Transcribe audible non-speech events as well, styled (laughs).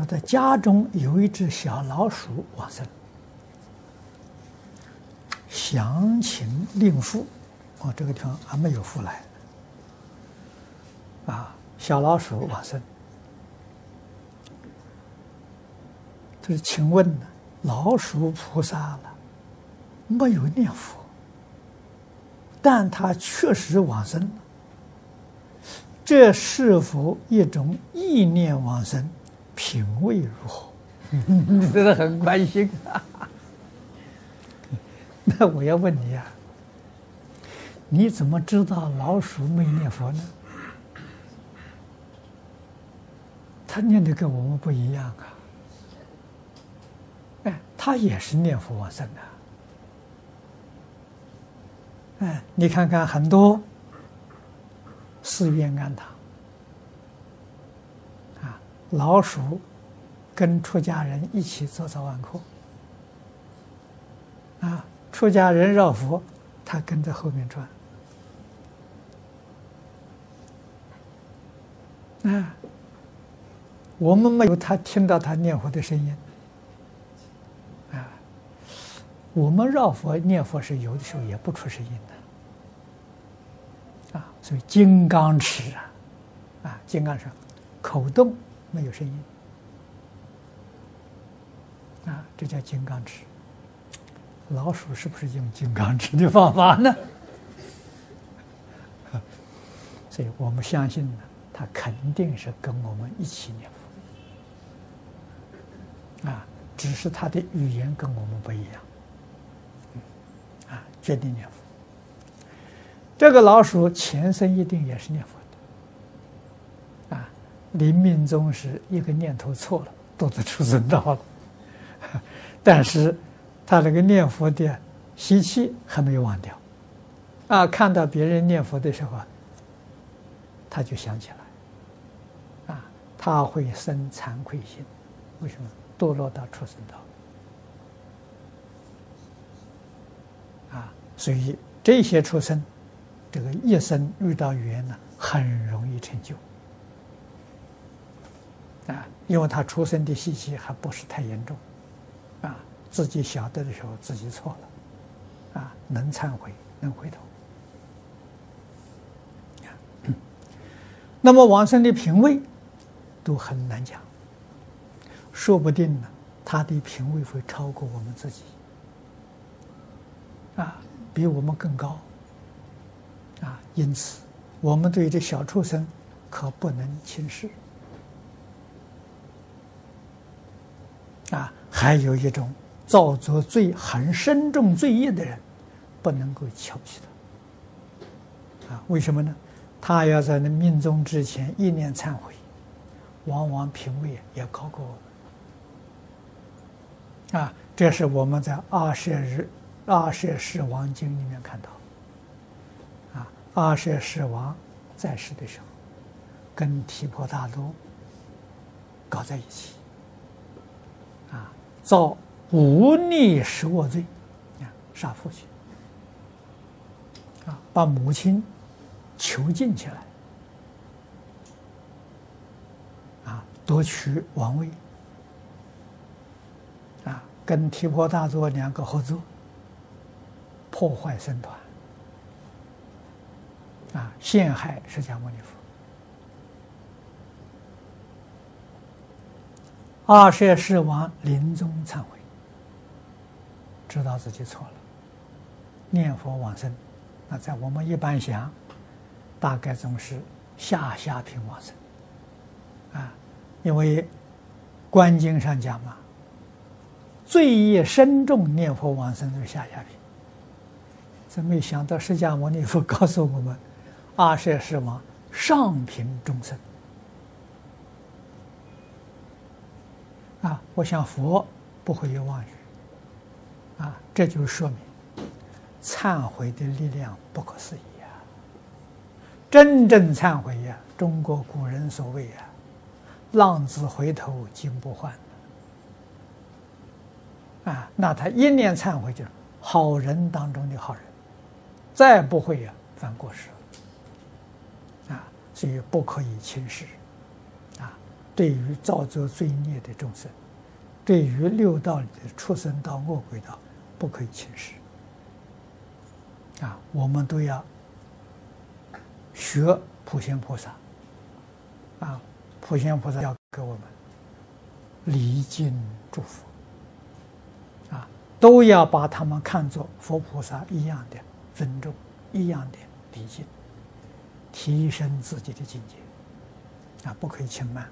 他的家中有一只小老鼠往生，详情令父。哦，这个地方还没有父来。啊，小老鼠往生。就是请问呢，老鼠菩萨了，没有念佛，但他确实往生，这是否一种意念往生？品味如何？你 (laughs) 真的很关心啊！(laughs) 那我要问你啊，你怎么知道老鼠没念佛呢？他念的跟我们不一样啊！哎，他也是念佛往生的。哎，你看看很多寺院庵堂啊。老鼠跟出家人一起做早晚课，啊，出家人绕佛，他跟在后面转，啊，我们没有他听到他念佛的声音，啊，我们绕佛念佛是有的时候也不出声音的，啊，所以金刚持啊，啊，金刚持口动。没有声音，啊，这叫金刚持。老鼠是不是用金刚持的方法呢？所以我们相信呢，他肯定是跟我们一起念佛，啊，只是他的语言跟我们不一样，啊，决定念佛。这个老鼠前生一定也是念佛的。啊。临命终时，一个念头错了，堕到畜生道了。(laughs) 但是，他那个念佛的习气还没有忘掉。啊，看到别人念佛的时候，他就想起来。啊，他会生惭愧心。为什么？堕落到畜生道。啊，所以这些畜生，这个一生遇到缘呢，很容易成就。啊，因为他出生的习气还不是太严重，啊，自己晓得的时候自己错了，啊，能忏悔，能回头。那么往生的品位都很难讲，说不定呢，他的品位会超过我们自己，啊，比我们更高，啊，因此我们对这小畜生可不能轻视。啊，还有一种造作罪很深重罪业的人，不能够瞧不起他。啊，为什么呢？他要在那命终之前一念忏悔，往往品位也高过我们。啊，这是我们在《阿舍日阿舍世王经》里面看到。啊，阿舍世王在世的时候，跟提婆达多搞在一起。造无逆十恶罪，啊，杀父亲，啊，把母亲囚禁起来，啊，夺取王位，啊，跟提婆达多两个合作，破坏僧团，啊，陷害释迦牟尼佛。阿舍世王临终忏悔，知道自己错了，念佛往生。那在我们一般想，大概总是下下品往生，啊，因为观经上讲嘛，罪业深重，念佛往生就是下下品。真没想到释迦牟尼佛告诉我们，阿舍世王上品众生。啊，我想佛不会有妄语，啊，这就说明忏悔的力量不可思议啊！真正忏悔呀，中国古人所谓啊，“浪子回头金不换”，啊，那他一念忏悔就是好人当中的好人，再不会呀犯过失，啊，所以不可以轻视，对于造作罪孽的众生，对于六道里的畜生道、恶鬼道，不可以轻视。啊，我们都要学普贤菩萨。啊，普贤菩萨要给我们礼敬祝福。啊，都要把他们看作佛菩萨一样的尊重，一样的礼敬，提升自己的境界。啊，不可以轻慢。